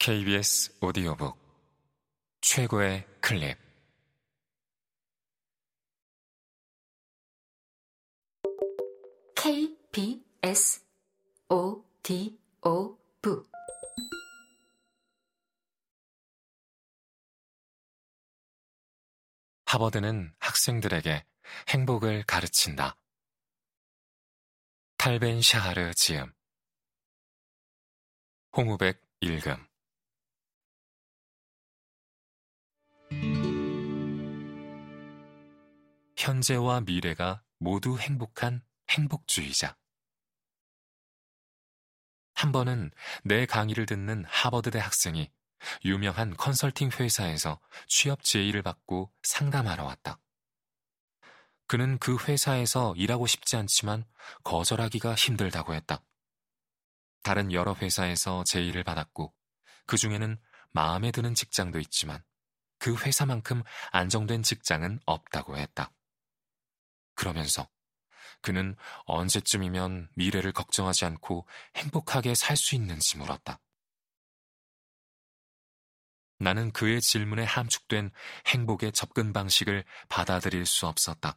KBS 오디오북. 최고의 클립. KBS 오디오북. 하버드는 학생들에게 행복을 가르친다. 탈벤 샤하르 지음. 홍우백 읽음 현재와 미래가 모두 행복한 행복주의자. 한 번은 내 강의를 듣는 하버드대 학생이 유명한 컨설팅 회사에서 취업 제의를 받고 상담하러 왔다. 그는 그 회사에서 일하고 싶지 않지만 거절하기가 힘들다고 했다. 다른 여러 회사에서 제의를 받았고 그 중에는 마음에 드는 직장도 있지만 그 회사만큼 안정된 직장은 없다고 했다. 그러면서 그는 언제쯤이면 미래를 걱정하지 않고 행복하게 살 수 있는지 물었다. 나는 그의 질문에 함축된 행복의 접근 방식을 받아들일 수 없었다.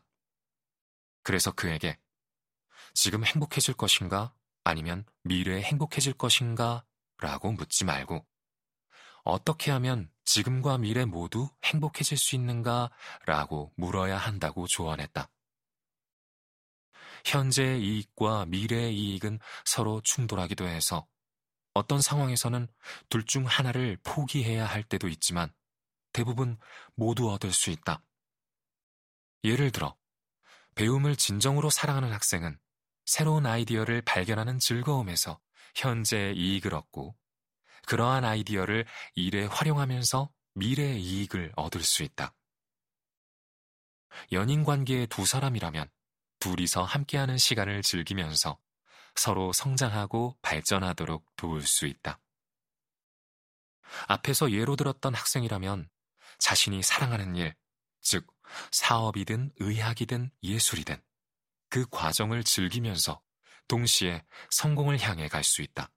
그래서 그에게 지금 행복해질 것인가 아니면 미래에 행복해질 것인가 라고 묻지 말고 어떻게 하면 지금과 미래 모두 행복해질 수 있는가 라고 물어야 한다고 조언했다. 현재의 이익과 미래의 이익은 서로 충돌하기도 해서 어떤 상황에서는 둘 중 하나를 포기해야 할 때도 있지만 대부분 모두 얻을 수 있다. 예를 들어, 배움을 진정으로 사랑하는 학생은 새로운 아이디어를 발견하는 즐거움에서 현재의 이익을 얻고 그러한 아이디어를 일에 활용하면서 미래의 이익을 얻을 수 있다. 연인 관계의 두 사람이라면 둘이서 함께하는 시간을 즐기면서 서로 성장하고 발전하도록 도울 수 있다. 앞에서 예로 들었던 학생이라면 자신이 사랑하는 일, 즉, 사업이든 의학이든 예술이든 그 과정을 즐기면서 동시에 성공을 향해 갈 수 있다.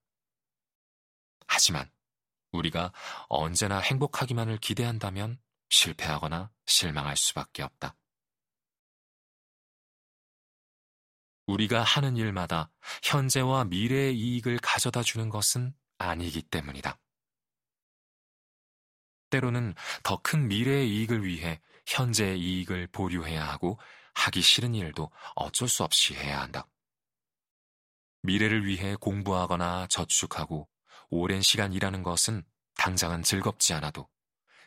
하지만 우리가 언제나 행복하기만을 기대한다면 실패하거나 실망할 수밖에 없다. 우리가 하는 일마다 현재와 미래의 이익을 가져다 주는 것은 아니기 때문이다. 때로는 더 큰 미래의 이익을 위해 현재의 이익을 보류해야 하고 하기 싫은 일도 어쩔 수 없이 해야 한다. 미래를 위해 공부하거나 저축하고 오랜 시간 일하는 것은 당장은 즐겁지 않아도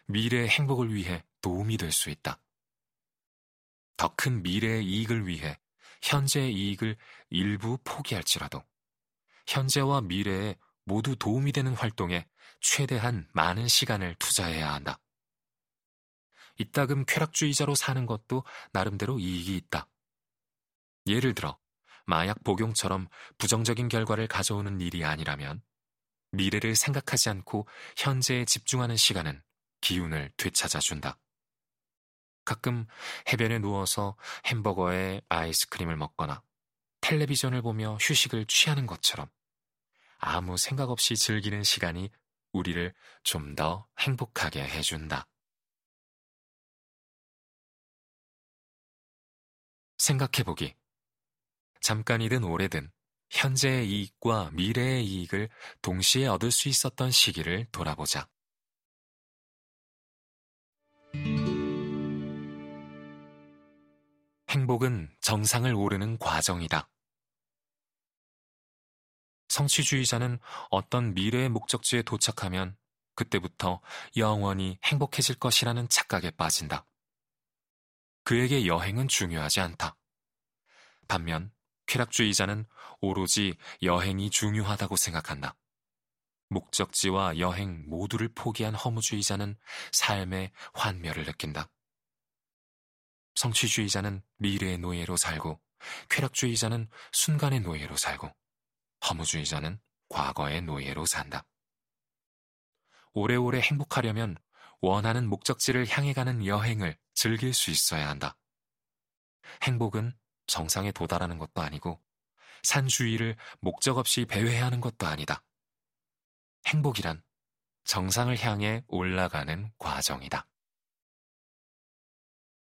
미래의 행복을 위해 도움이 될 수 있다. 더 큰 미래의 이익을 위해 현재의 이익을 일부 포기할지라도 현재와 미래에 모두 도움이 되는 활동에 최대한 많은 시간을 투자해야 한다. 이따금 쾌락주의자로 사는 것도 나름대로 이익이 있다. 예를 들어, 마약 복용처럼 부정적인 결과를 가져오는 일이 아니라면 미래를 생각하지 않고 현재에 집중하는 시간은 기운을 되찾아준다. 가끔 해변에 누워서 햄버거에 아이스크림을 먹거나 텔레비전을 보며 휴식을 취하는 것처럼 아무 생각 없이 즐기는 시간이 우리를 좀 더 행복하게 해준다. 생각해보기. 잠깐이든 오래든 현재의 이익과 미래의 이익을 동시에 얻을 수 있었던 시기를 돌아보자. 행복은 정상을 오르는 과정이다. 성취주의자는 어떤 미래의 목적지에 도착하면 그때부터 영원히 행복해질 것이라는 착각에 빠진다. 그에게 여행은 중요하지 않다. 반면 쾌락주의자는 오로지 여행이 중요하다고 생각한다. 목적지와 여행 모두를 포기한 허무주의자는 삶의 환멸을 느낀다. 성취주의자는 미래의 노예로 살고, 쾌락주의자는 순간의 노예로 살고, 허무주의자는 과거의 노예로 산다. 오래오래 행복하려면 원하는 목적지를 향해 가는 여행을 즐길 수 있어야 한다. 행복은 정상에 도달하는 것도 아니고 산 주위를 목적 없이 배회하는 것도 아니다. 행복이란 정상을 향해 올라가는 과정이다.